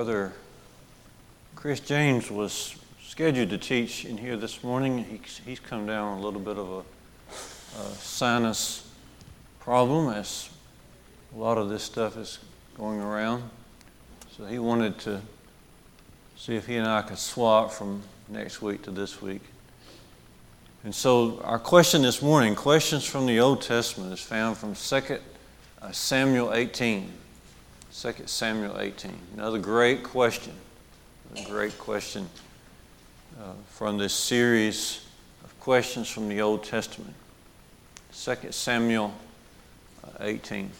Brother Chris James was scheduled to teach in here this morning. He's, he's come down a little bit of a, a sinus problem as a lot of this stuff is going around. So he wanted to see if he and I could swap from next week to this week. And so our question this morning, questions from the Old Testament, is found from 2 uh, Samuel 18. 2 Samuel 18. Another great question. A great question uh, from this series of questions from the Old Testament. 2 Samuel uh, 18.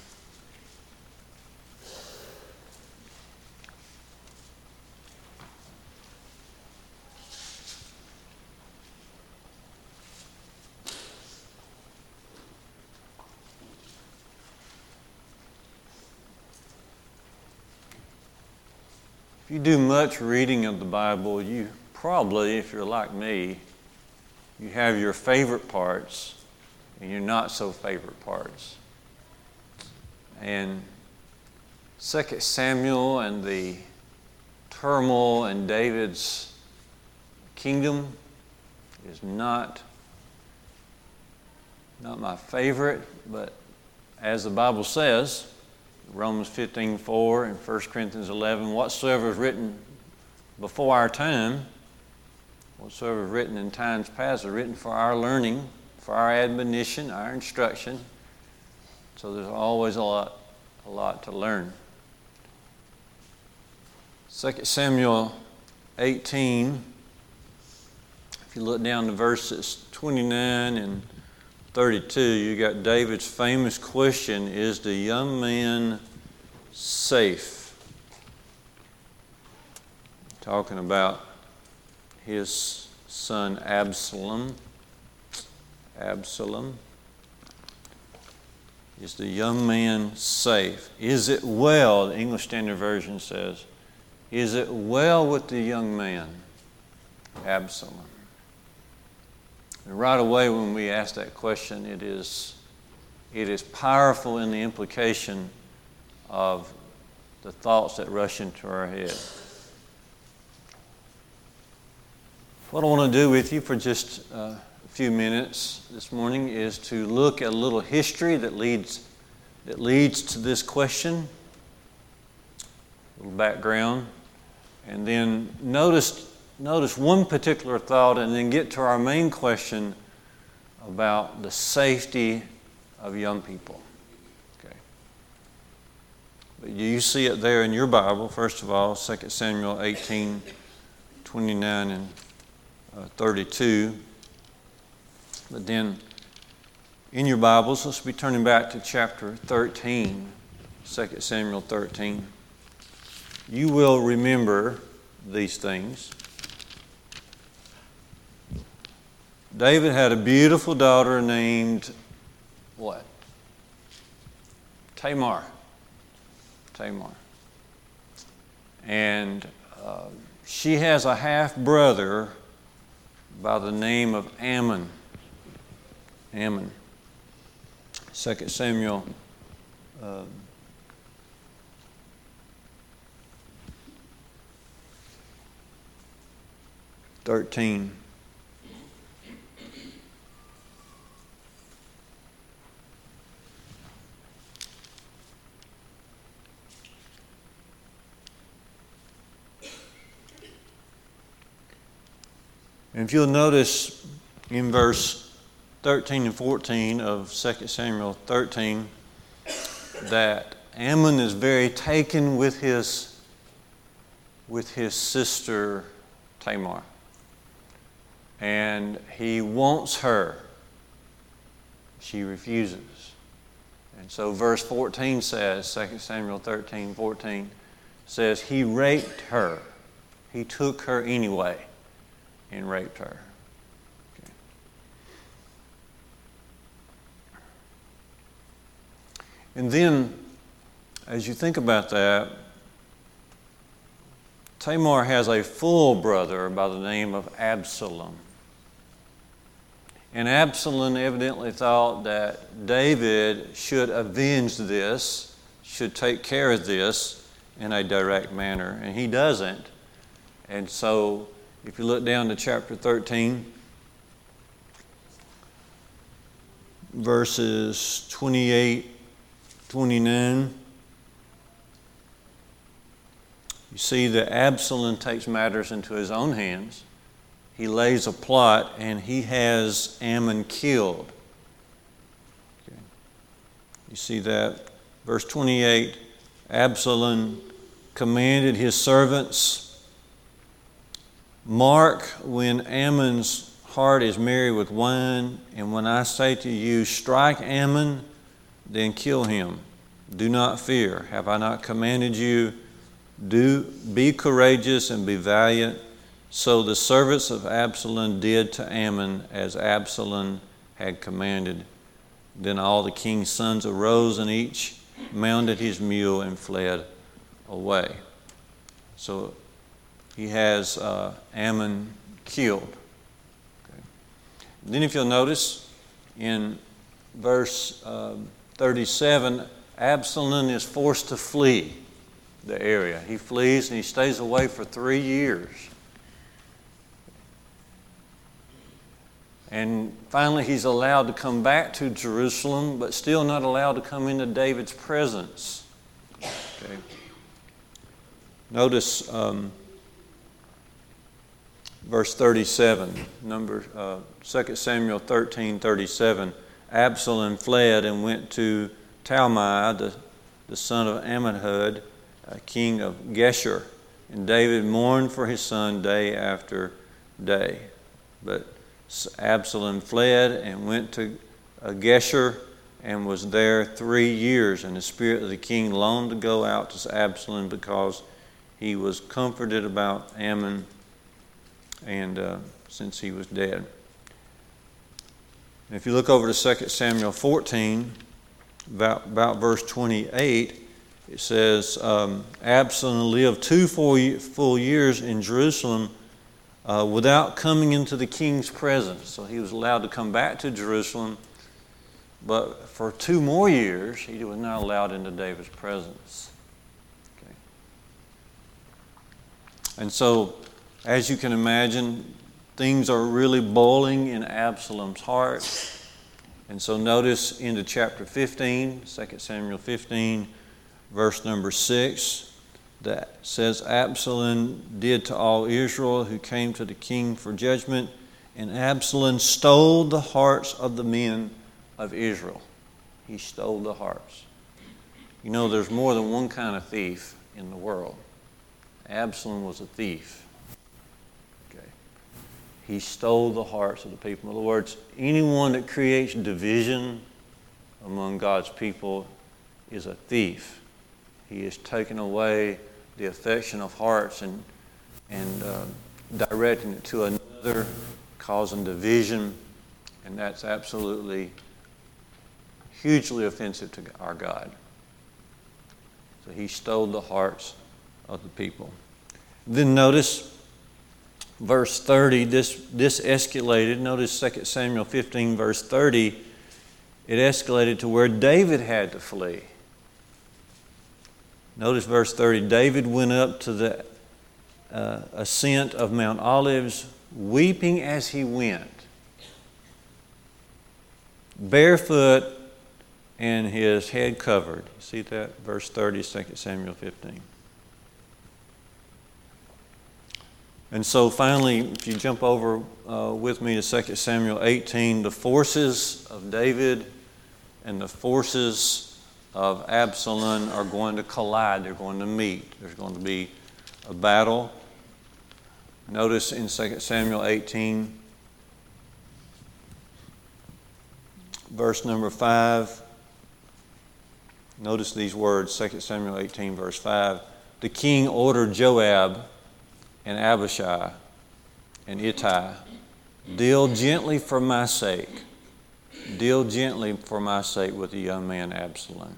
If you do much reading of the Bible, you probably, if you're like me, you have your favorite parts and your not so favorite parts. And 2 Samuel and the turmoil in David's kingdom is not, not my favorite, but as the Bible says, Romans 15 4 and 1 Corinthians 11, whatsoever is written before our time, whatsoever is written in times past, are written for our learning, for our admonition, our instruction. So there's always a lot, a lot to learn. 2 Samuel 18, if you look down to verses 29 and 32, you got David's famous question Is the young man safe? Talking about his son Absalom. Absalom. Is the young man safe? Is it well, the English Standard Version says, is it well with the young man, Absalom? And right away, when we ask that question, it is, it is powerful in the implication of the thoughts that rush into our head. What I want to do with you for just uh, a few minutes this morning is to look at a little history that leads, that leads to this question, a little background, and then notice notice one particular thought and then get to our main question about the safety of young people. Okay. But you see it there in your Bible, first of all, 2 Samuel 18, 29 and uh, 32. But then in your Bibles, let's be turning back to chapter 13, 2 Samuel 13. You will remember these things. David had a beautiful daughter named what? Tamar. Tamar. And uh, she has a half brother by the name of Amnon. Amnon. 2 Samuel uh, Thirteen. And if you'll notice in verse 13 and 14 of 2 Samuel 13, that Amnon is very taken with his, with his sister Tamar. And he wants her. She refuses. And so verse 14 says, 2 Samuel 13, 14, says, He raped her. He took her anyway and raped her. Okay. And then, as you think about that, Tamar has a full brother by the name of Absalom. And Absalom evidently thought that David should avenge this, should take care of this, in a direct manner, and he doesn't. And so, if you look down to chapter 13, verses 28, 29, you see that Absalom takes matters into his own hands. He lays a plot and he has Amnon killed. Okay. You see that? Verse 28 Absalom commanded his servants Mark when Amnon's heart is merry with wine, and when I say to you, Strike Amnon, then kill him. Do not fear. Have I not commanded you? Do be courageous and be valiant. So the servants of Absalom did to Amnon as Absalom had commanded. Then all the king's sons arose, and each mounted his mule and fled away. So he has uh, Amnon killed. Okay. Then, if you'll notice in verse uh, 37, Absalom is forced to flee the area. He flees and he stays away for three years. And finally, he's allowed to come back to Jerusalem, but still not allowed to come into David's presence. Okay. Notice um, verse 37, number uh, 2 Samuel 13 37. Absalom fled and went to Talmai, the, the son of Ammihud, king of Geshur. And David mourned for his son day after day. But Absalom fled and went to uh, Geshur and was there three years. And the spirit of the king longed to go out to Absalom because he was comforted about Amnon and uh, since he was dead. if you look over to 2 Samuel 14, about, about verse 28, it says um, Absalom lived two full years in Jerusalem uh, without coming into the king's presence. So he was allowed to come back to Jerusalem, but for two more years, he was not allowed into David's presence. Okay. And so, as you can imagine, things are really boiling in Absalom's heart. And so, notice into chapter 15, 2 Samuel 15, verse number 6 that says Absalom did to all Israel who came to the king for judgment, and Absalom stole the hearts of the men of Israel. He stole the hearts. You know, there's more than one kind of thief in the world. Absalom was a thief. He stole the hearts of the people. In other words, anyone that creates division among God's people is a thief. He has taken away the affection of hearts and, and uh, directing it to another, causing division, and that's absolutely hugely offensive to our God. So he stole the hearts of the people. Then notice verse 30, this, this escalated. Notice 2 Samuel 15, verse 30, it escalated to where David had to flee. Notice verse 30 David went up to the uh, ascent of Mount Olives, weeping as he went, barefoot and his head covered. See that? Verse 30, 2 Samuel 15. And so finally, if you jump over uh, with me to 2 Samuel 18, the forces of David and the forces of Absalom are going to collide, they're going to meet. There's going to be a battle. Notice in 2 Samuel 18, verse number 5. Notice these words, 2 Samuel 18, verse 5. The king ordered Joab and Abishai and Ittai, Deal gently for my sake Deal gently for my sake with the young man Absalom.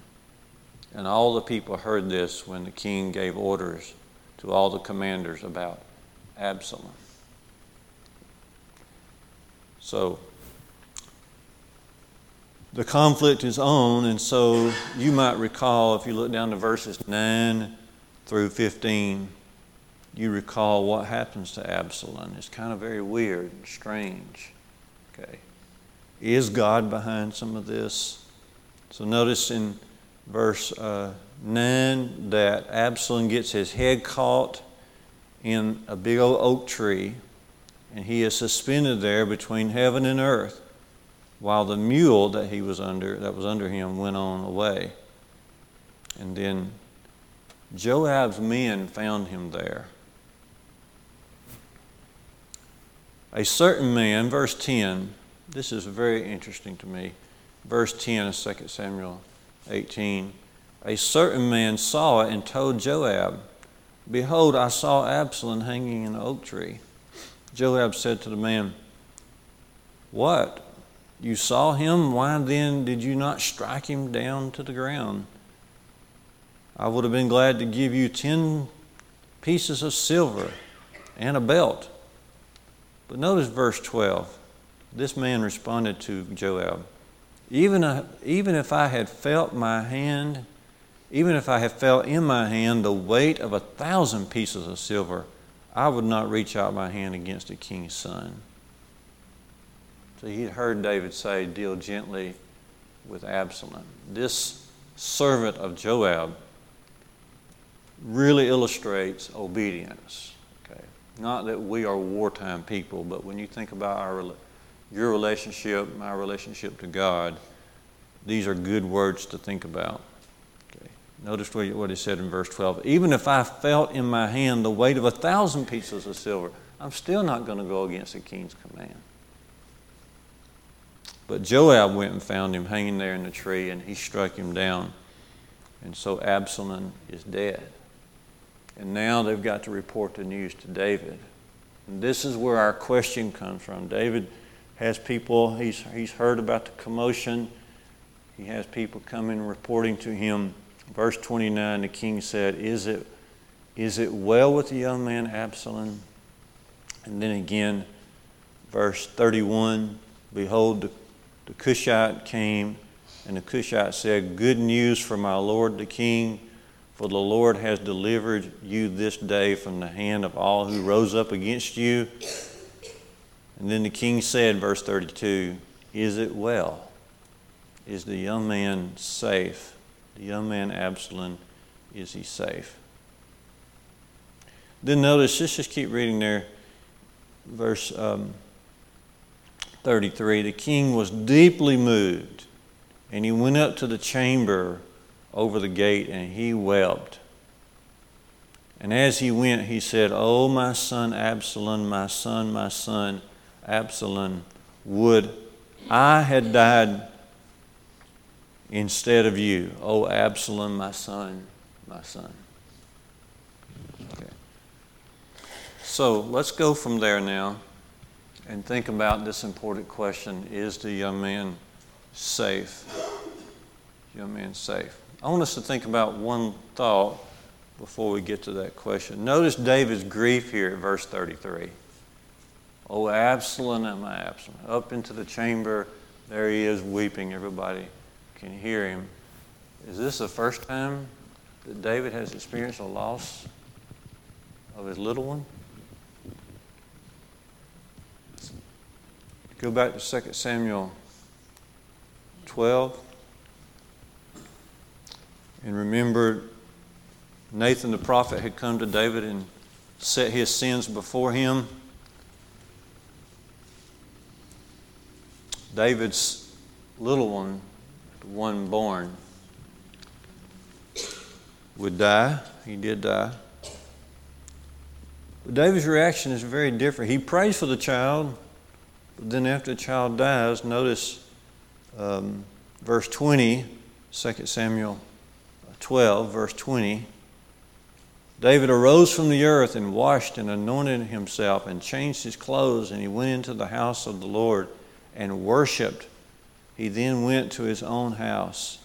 And all the people heard this when the king gave orders to all the commanders about Absalom. So, the conflict is on, and so you might recall if you look down to verses 9 through 15, you recall what happens to Absalom. It's kind of very weird and strange. Okay. Is God behind some of this? So notice in verse uh, 9 that Absalom gets his head caught in a big old oak tree, and he is suspended there between heaven and earth, while the mule that he was under, that was under him, went on away. And then Joab's men found him there. A certain man, verse 10, this is very interesting to me. Verse 10 of 2 Samuel 18. A certain man saw it and told Joab, Behold, I saw Absalom hanging in an oak tree. Joab said to the man, What? You saw him? Why then did you not strike him down to the ground? I would have been glad to give you ten pieces of silver and a belt but notice verse 12. This man responded to Joab even, a, even if I had felt my hand, even if I had felt in my hand the weight of a thousand pieces of silver, I would not reach out my hand against a king's son. So he heard David say, Deal gently with Absalom. This servant of Joab really illustrates obedience. Not that we are wartime people, but when you think about our, your relationship, my relationship to God, these are good words to think about. Okay. Notice what he said in verse 12. Even if I felt in my hand the weight of a thousand pieces of silver, I'm still not going to go against the king's command. But Joab went and found him hanging there in the tree, and he struck him down. And so Absalom is dead. And now they've got to report the news to David. And this is where our question comes from. David has people, he's, he's heard about the commotion. He has people coming reporting to him. Verse 29, the king said, Is it, is it well with the young man Absalom? And then again, verse 31, Behold, the, the Cushite came, and the Cushite said, Good news for my lord the king. For the Lord has delivered you this day from the hand of all who rose up against you. And then the king said, verse 32, Is it well? Is the young man safe? The young man Absalom, is he safe? Then notice, let's just keep reading there. Verse um, 33 The king was deeply moved, and he went up to the chamber over the gate and he wept. And as he went, he said, Oh, my son Absalom, my son, my son Absalom, would I had died instead of you. Oh, Absalom, my son, my son. Okay. So let's go from there now and think about this important question Is the young man safe? Young man safe. I want us to think about one thought before we get to that question. Notice David's grief here at verse 33. Oh, Absalom, am I Absalom? Up into the chamber, there he is weeping. Everybody can hear him. Is this the first time that David has experienced a loss of his little one? Go back to 2 Samuel 12. And remember, Nathan the prophet had come to David and set his sins before him. David's little one, the one born, would die. He did die. But David's reaction is very different. He prays for the child, but then after the child dies, notice um, verse 20, 2 Samuel 12, verse 20, David arose from the earth and washed and anointed himself and changed his clothes, and he went into the house of the Lord and worshiped. He then went to his own house.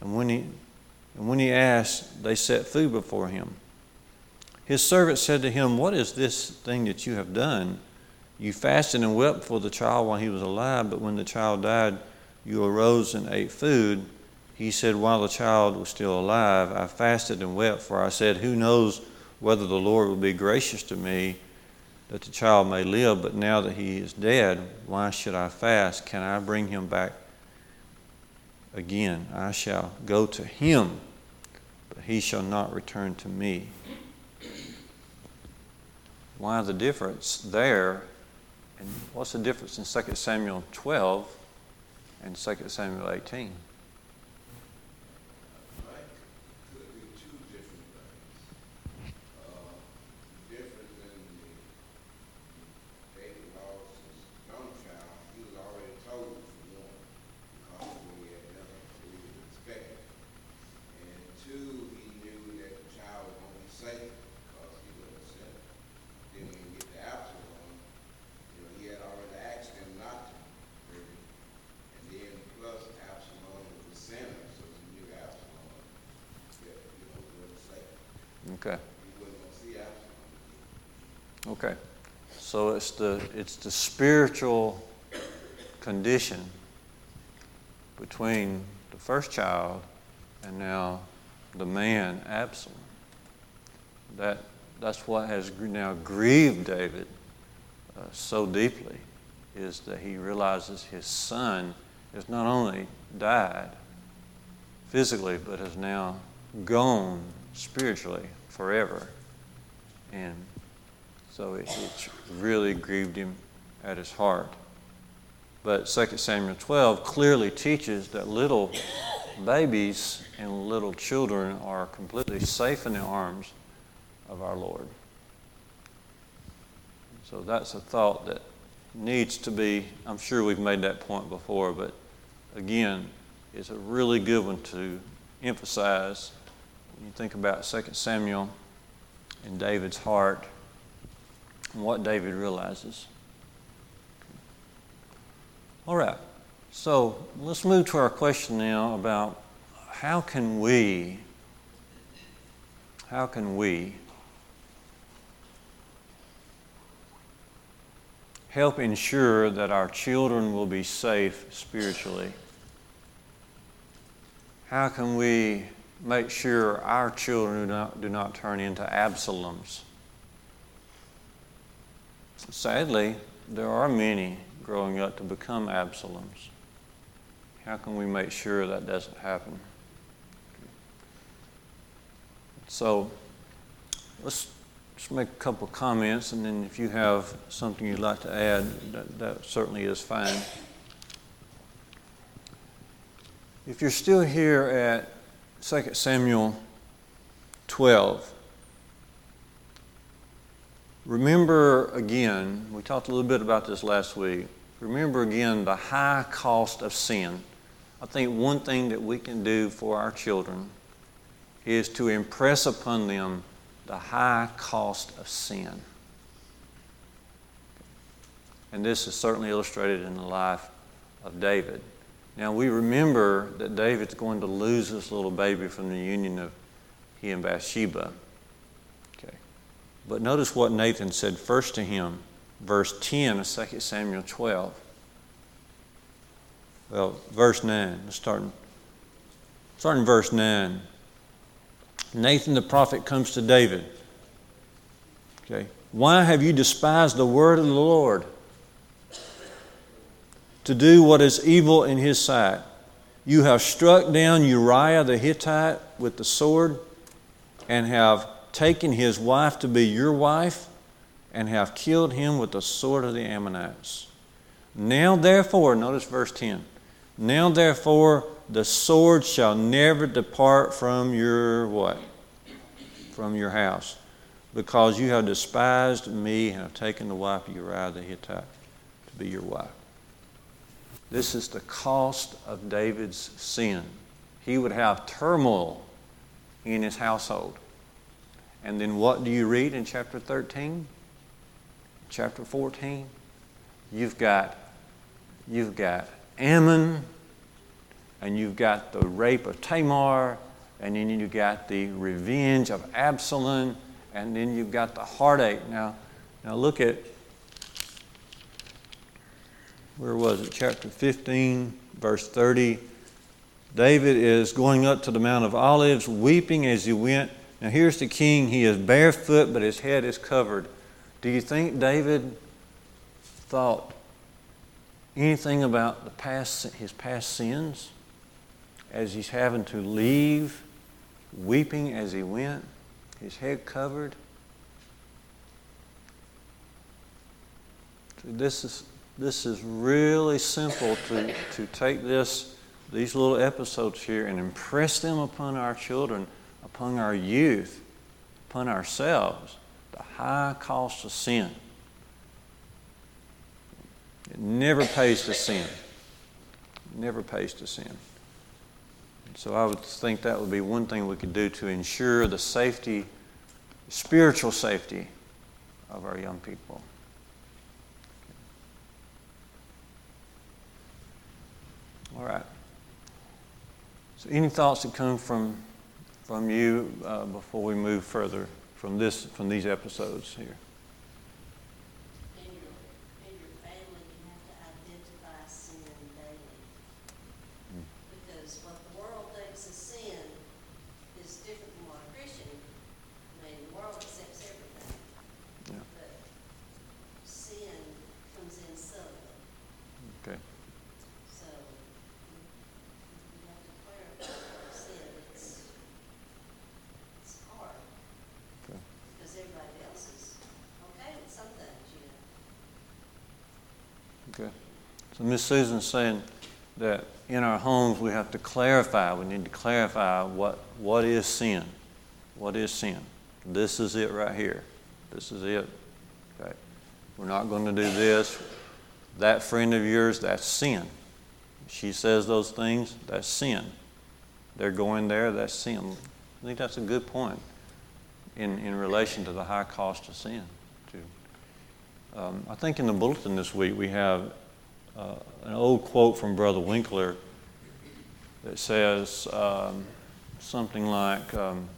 And when he, and when he asked, they set food before him. His servant said to him, What is this thing that you have done? You fasted and wept for the child while he was alive, but when the child died, you arose and ate food. He said, While the child was still alive, I fasted and wept, for I said, Who knows whether the Lord will be gracious to me that the child may live? But now that he is dead, why should I fast? Can I bring him back again? I shall go to him, but he shall not return to me. Why the difference there? And what's the difference in 2 Samuel 12 and 2 Samuel 18? So it's the it's the spiritual condition between the first child and now the man Absalom. That that's what has now grieved David uh, so deeply is that he realizes his son has not only died physically but has now gone spiritually forever. And so it, it really grieved him at his heart. But 2 Samuel 12 clearly teaches that little babies and little children are completely safe in the arms of our Lord. So that's a thought that needs to be, I'm sure we've made that point before, but again, it's a really good one to emphasize When you think about 2 Samuel and David's heart what David realizes. All right, so let's move to our question now about how can we, how can we help ensure that our children will be safe spiritually? How can we make sure our children do not, do not turn into Absaloms. Sadly, there are many growing up to become Absaloms. How can we make sure that doesn't happen? So, let's just make a couple comments, and then if you have something you'd like to add, that, that certainly is fine. If you're still here at 2 Samuel 12. Remember again, we talked a little bit about this last week. Remember again the high cost of sin. I think one thing that we can do for our children is to impress upon them the high cost of sin. And this is certainly illustrated in the life of David. Now we remember that David's going to lose this little baby from the union of he and Bathsheba. But notice what Nathan said first to him, verse 10 of 2 Samuel 12. Well, verse 9. Let's start start in verse 9. Nathan the prophet comes to David. Okay. Why have you despised the word of the Lord? to do what is evil in his sight. You have struck down Uriah the Hittite with the sword, and have taken his wife to be your wife, and have killed him with the sword of the Ammonites. Now, therefore, notice verse 10 Now, therefore, the sword shall never depart from your what? From your house, because you have despised me and have taken the wife of Uriah the Hittite to be your wife. This is the cost of David's sin. He would have turmoil in his household. And then what do you read in chapter 13? Chapter 14? You've got you've got Amnon and you've got the rape of Tamar and then you've got the revenge of Absalom and then you've got the heartache. Now now look at where was it? Chapter 15, verse 30. David is going up to the Mount of Olives, weeping as he went. Now, here's the king. He is barefoot, but his head is covered. Do you think David thought anything about the past, his past sins as he's having to leave, weeping as he went, his head covered? This is, this is really simple to, to take this, these little episodes here and impress them upon our children, upon our youth, upon ourselves. The high cost of sin. It never pays to sin. It never pays to sin. So I would think that would be one thing we could do to ensure the safety, spiritual safety of our young people. All right. So, any thoughts that come from from you uh, before we move further from this from these episodes here? Miss Susan's saying that in our homes we have to clarify. We need to clarify what, what is sin. What is sin? This is it right here. This is it. Okay. We're not going to do this. That friend of yours, that's sin. She says those things, that's sin. They're going there, that's sin. I think that's a good point in, in relation to the high cost of sin. Too. Um, I think in the bulletin this week we have uh, an old quote from Brother Winkler that says um, something like, um,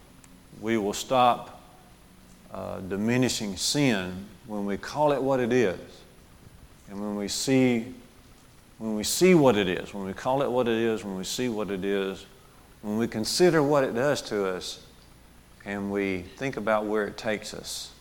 We will stop uh, diminishing sin when we call it what it is. And when we see when we see what it is, when we call it what it is, when we see what it is, when we consider what it does to us, and we think about where it takes us.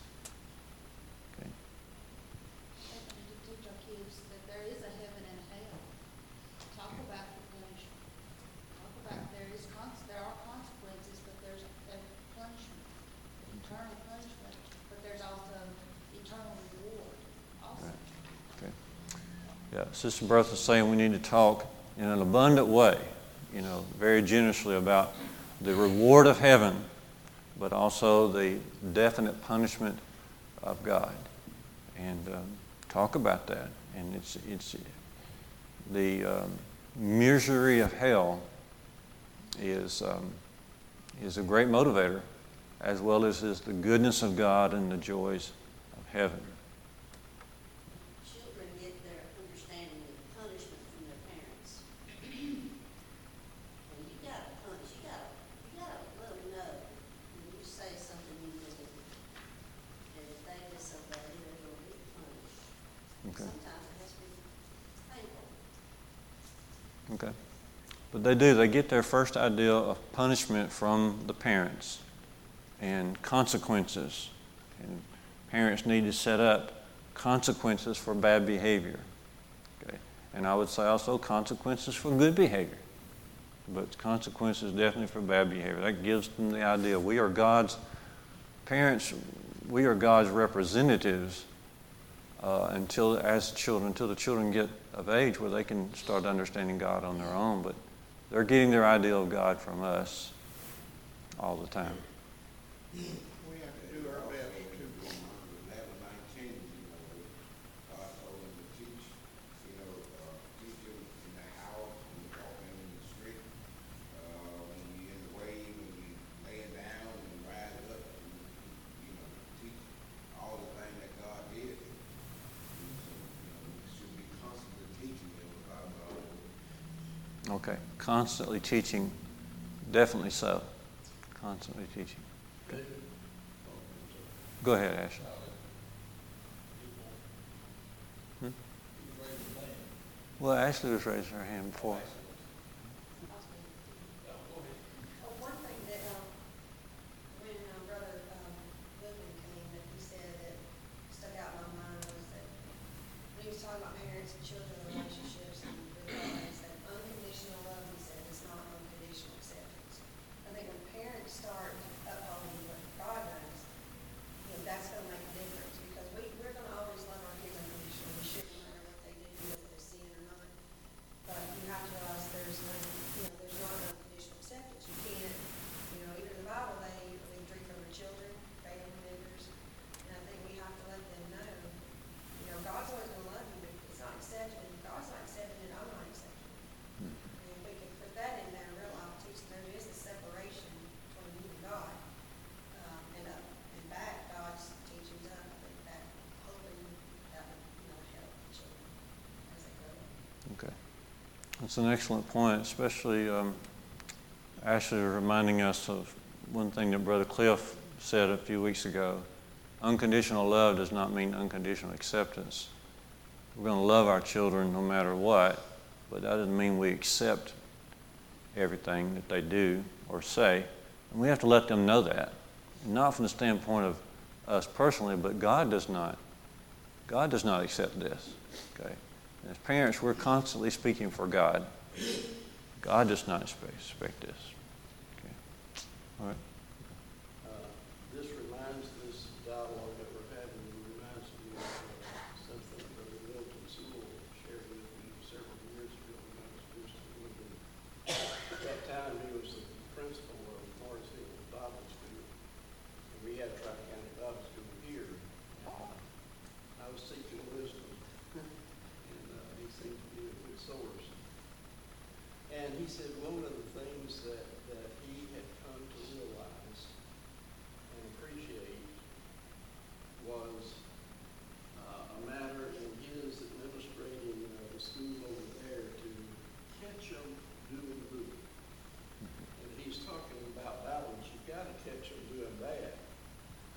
Sister Bertha's saying we need to talk in an abundant way, you know, very generously about the reward of heaven, but also the definite punishment of God. And um, talk about that. And it's, it's the um, misery of hell is, um, is a great motivator, as well as is the goodness of God and the joys of heaven. They do, they get their first idea of punishment from the parents and consequences. And parents need to set up consequences for bad behavior. Okay? And I would say also consequences for good behavior. But consequences definitely for bad behavior. That gives them the idea we are God's parents, we are God's representatives uh, until as children, until the children get of age where they can start understanding God on their own. But they're getting their idea of God from us all the time. Okay. Constantly teaching. Definitely so. Constantly teaching. Okay. Go ahead, Ashley. Hmm? Well, Ashley was raising her hand before. That's an excellent point, especially um, Ashley reminding us of one thing that Brother Cliff said a few weeks ago. Unconditional love does not mean unconditional acceptance. We're going to love our children no matter what, but that doesn't mean we accept everything that they do or say. And we have to let them know that. Not from the standpoint of us personally, but God does not. God does not accept this. Okay? As parents, we're constantly speaking for God. God does not expect, expect this. Okay. All right. Uh, this reminds this dialogue that we're having reminds me of uh, something that Brother Milton Sewell shared with me several years ago. At that time, he was the principal of Mars Hill Bible School. And we had Tri-County Bible School here. And, uh, I was seeking wisdom, and uh, he seemed source. And he said one of the things that, that he had come to realize and appreciate was uh, a matter in his administrating uh, the school over there to catch them doing good. And he's talking about balance, you've got to catch them doing bad.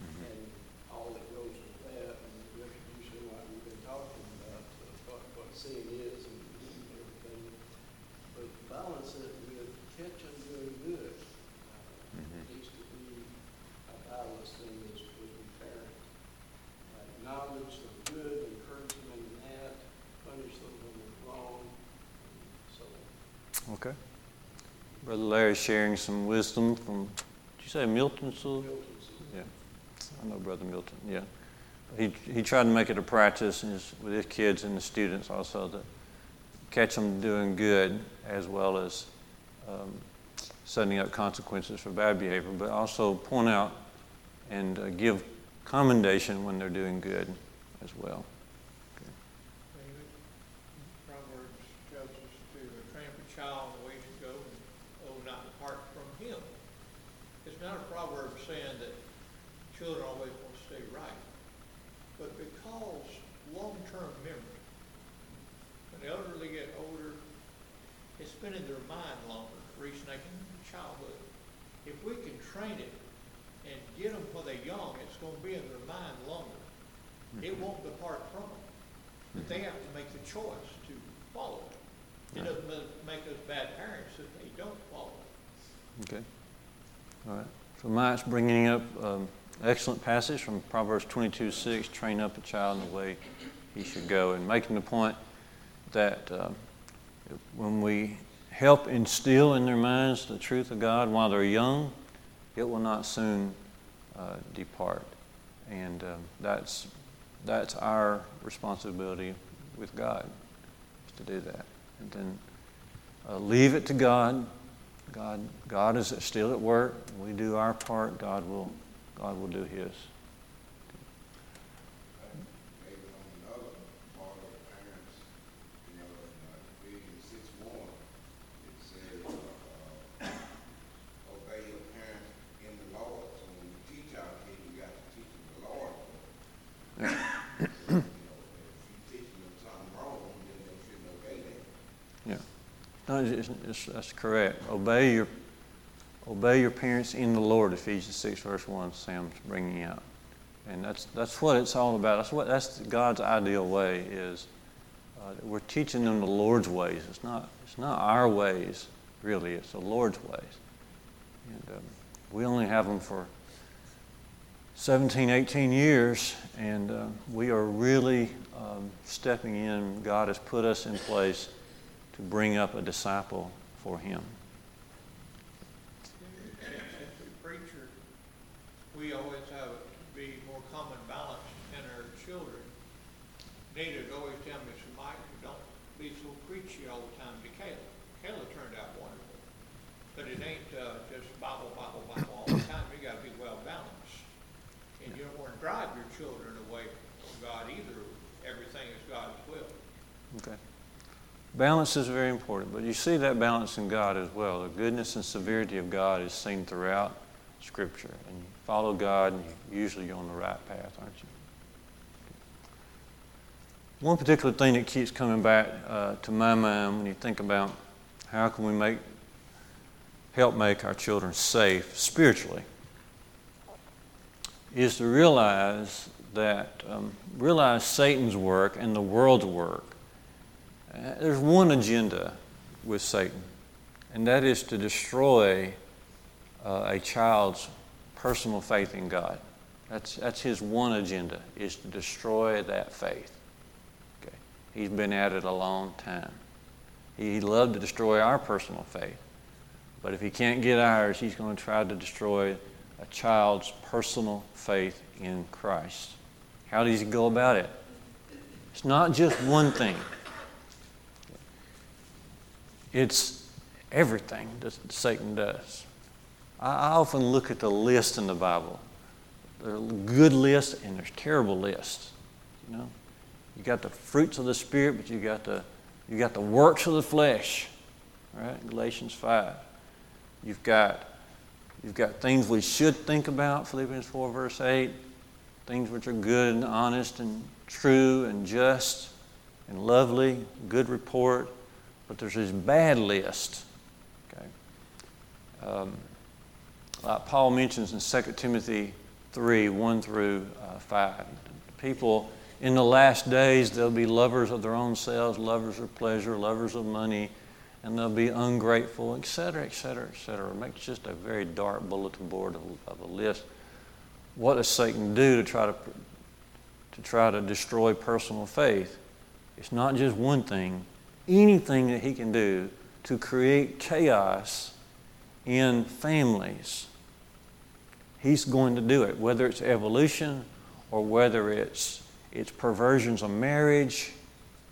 And all that goes with that, and retribution, like we've been talking about, uh, what, what sin is and everything. But balance it with catch them doing good. Uh, Mhm. Needs to be a balance thing as, as we parent. Uh, Acknowledge the good, encourage them in that, punish them when they're wrong, and so on. Okay. Brother Larry's sharing some wisdom from, did you say Milton Sewell? Milton's Yeah. I know Brother Milton, yeah. He, he tried to make it a practice in his, with his kids and the students also to catch them doing good as well as um, setting up consequences for bad behavior, but also point out and uh, give commendation when they're doing good as well. David, Proverbs tells us to train up a child in the way to go, and oh, not depart from him. It's not a proverb saying that children always want to stay right, but because long-term memory, when the elderly get older, it's been in their mind longer, reasoning in childhood. If we can train it and get them when they're young, it's gonna be in their mind longer. It won't depart from them. But they have to make the choice to follow it. It Right. doesn't make us bad parents if they don't follow it. Okay. All right. So Mike's bringing up um, excellent passage from Proverbs 22 6, train up a child in the way he should go, and making the point that um, when we help instill in their minds the truth of God while they're young, it will not soon uh, depart. And um, that's, that's our responsibility with God, to do that. And then uh, leave it to God. God, God is still at work. We do our part. God will, God will do His. maybe on another part of the parents, you know, in uh, Ephesians six one, it says, uh, uh, obey your parents in the Lord. So when you teach our kids, you got to teach them the Lord. You know, if you teach them something wrong, then they shouldn't obey that. Yeah. No, it's, that's correct. Obey your, obey your parents in the Lord. Ephesians six verse one. Sam's bringing out, and that's that's what it's all about. That's what that's God's ideal way is. Uh, we're teaching them the Lord's ways. It's not it's not our ways really. It's the Lord's ways. And um, we only have them for 17, 18 years, and uh, we are really um, stepping in. God has put us in place to bring up a disciple for Him. As a preacher, we always have to be more common balance in our children. Nita'd always tell me, so Mike, don't be so preachy all the time to Kayla. Kayla turned out wonderful. But it ain't, uh, just Bible, Bible, Bible all the time. You gotta be well balanced. And you don't wanna drive your children away from God either. Everything is God's will. Okay. Balance is very important, but you see that balance in God as well. The goodness and severity of God is seen throughout Scripture. And you follow God, and usually you're on the right path, aren't you? One particular thing that keeps coming back uh, to my mind when you think about how can we make, help make our children safe spiritually, is to realize that, um, realize Satan's work and the world's work. Uh, there's one agenda with Satan, and that is to destroy uh, a child's personal faith in God. That's, that's his one agenda, is to destroy that faith. Okay. He's been at it a long time. He'd love to destroy our personal faith. But if he can't get ours, he's going to try to destroy a child's personal faith in Christ. How does he go about it? It's not just one thing, it's everything that Satan does. I often look at the list in the Bible. There are good lists and there's terrible lists. You know, you got the fruits of the spirit, but you got the you got the works of the flesh. Right, Galatians five. You've got you've got things we should think about. Philippians four verse eight. Things which are good and honest and true and just and lovely, good report. But there's this bad list. Okay. Um, like Paul mentions in 2 Timothy 3 1 through uh, 5. People in the last days, they'll be lovers of their own selves, lovers of pleasure, lovers of money, and they'll be ungrateful, etc., etc., etc. It makes just a very dark bulletin board of, of a list. What does Satan do to try to, to try to destroy personal faith? It's not just one thing, anything that he can do to create chaos in families He's going to do it, whether it's evolution or whether it's, it's perversions of marriage.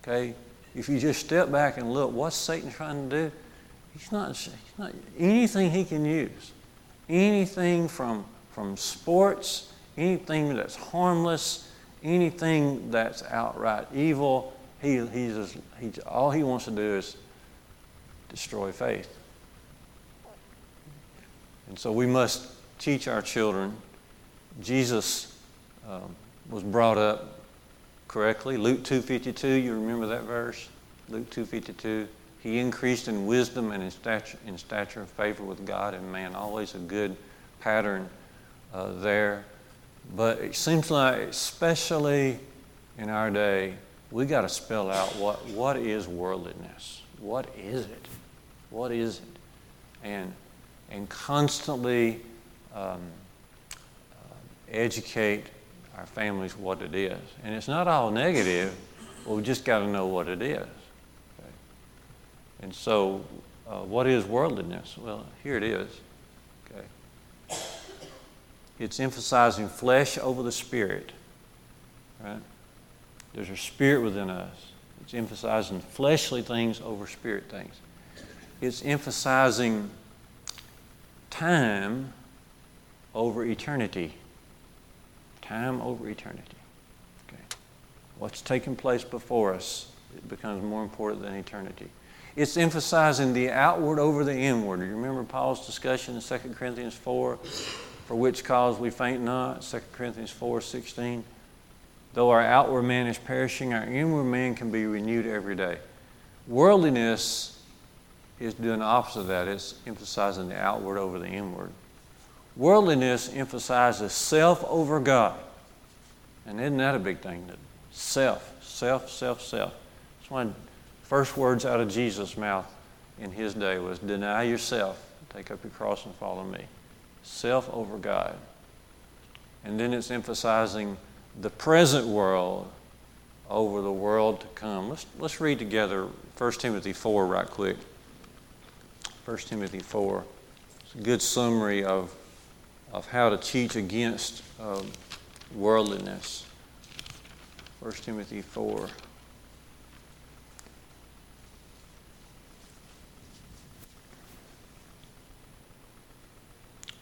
Okay? If you just step back and look, what's Satan trying to do? He's not, he's not anything he can use. Anything from, from sports, anything that's harmless, anything that's outright evil, he, he just, he, all he wants to do is destroy faith. And so we must teach our children. Jesus um, was brought up correctly. Luke 2.52, you remember that verse? Luke 2.52. He increased in wisdom and in stature, in stature and favor with God and man. Always a good pattern uh, there. But it seems like, especially in our day, we got to spell out what, what is worldliness? What is it? What is it? And, and constantly um, uh, educate our families what it is. And it's not all negative, but we just got to know what it is. Okay? And so, uh, what is worldliness? Well, here it is. Okay. It's emphasizing flesh over the spirit. Right? There's a spirit within us. It's emphasizing fleshly things over spirit things. It's emphasizing time over eternity. Time over eternity. Okay. What's taking place before us it becomes more important than eternity. It's emphasizing the outward over the inward. You remember Paul's discussion in 2 Corinthians 4, for which cause we faint not, 2 Corinthians 4 16. Though our outward man is perishing, our inward man can be renewed every day. Worldliness is doing the opposite of that. It's emphasizing the outward over the inward. Worldliness emphasizes self over God. And isn't that a big thing? Self, self, self, self. That's one of the first words out of Jesus' mouth in his day was deny yourself, take up your cross and follow me. Self over God. And then it's emphasizing the present world over the world to come. Let's, let's read together 1 Timothy 4 right quick. 1 Timothy 4. It's a good summary of of how to teach against um, worldliness. 1 Timothy 4.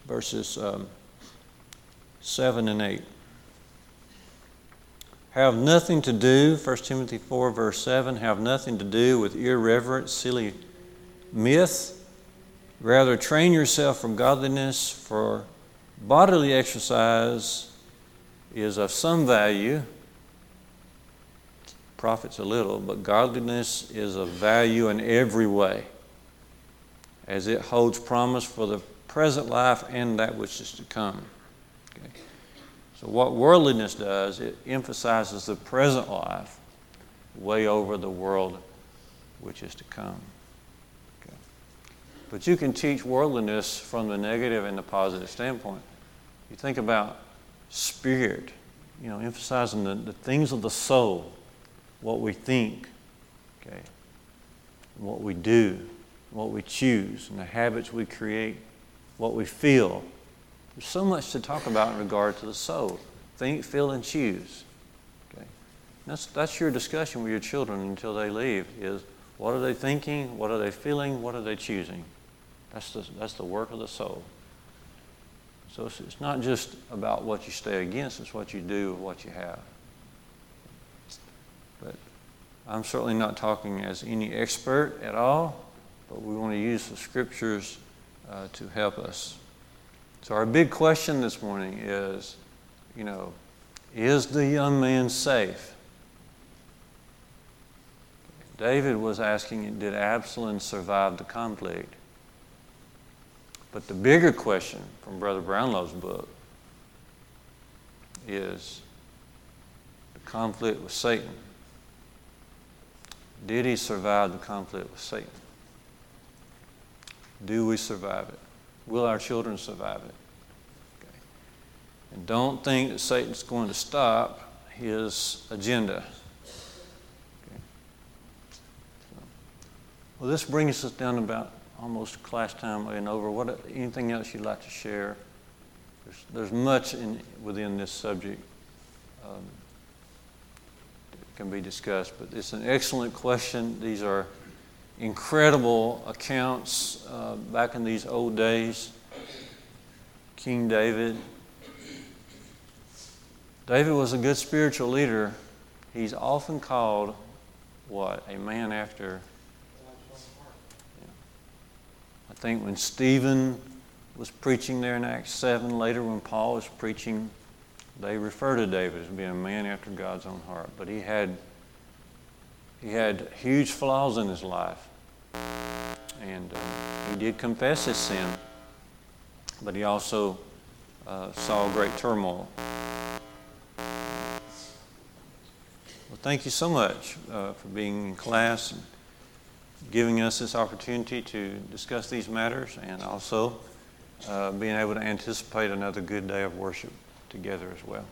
Verses um, 7 and 8. Have nothing to do, 1 Timothy 4, verse 7, have nothing to do with irreverent, silly myth. Rather, train yourself for godliness, for Bodily exercise is of some value, profits a little, but godliness is of value in every way. as it holds promise for the present life and that which is to come. Okay? So, what worldliness does, it emphasizes the present life way over the world which is to come. Okay? But you can teach worldliness from the negative and the positive standpoint. You think about spirit, you know, emphasizing the, the things of the soul, what we think, okay, what we do, what we choose, and the habits we create, what we feel. There's so much to talk about in regard to the soul. Think, feel, and choose. Okay? That's, that's your discussion with your children until they leave is what are they thinking? What are they feeling? What are they choosing? That's the, that's the work of the soul. So it's, it's not just about what you stay against, it's what you do with what you have. But I'm certainly not talking as any expert at all, but we want to use the scriptures uh, to help us. So, our big question this morning is you know, is the young man safe? David was asking, did Absalom survive the conflict? But the bigger question from Brother Brownlow's book is the conflict with Satan. Did he survive the conflict with Satan? Do we survive it? Will our children survive it? Okay. And don't think that Satan's going to stop his agenda. Okay. So, well, this brings us down about almost class time and over. What anything else you'd like to share? There's, there's much in, within this subject um, that can be discussed, but it's an excellent question. These are incredible accounts uh, back in these old days. King David. David was a good spiritual leader. He's often called what? A man after. I think when Stephen was preaching there in Acts 7, later when Paul was preaching, they refer to David as being a man after God's own heart. But he had he had huge flaws in his life. And um, he did confess his sin, but he also uh, saw great turmoil. Well, thank you so much uh, for being in class and giving us this opportunity to discuss these matters and also uh, being able to anticipate another good day of worship together as well.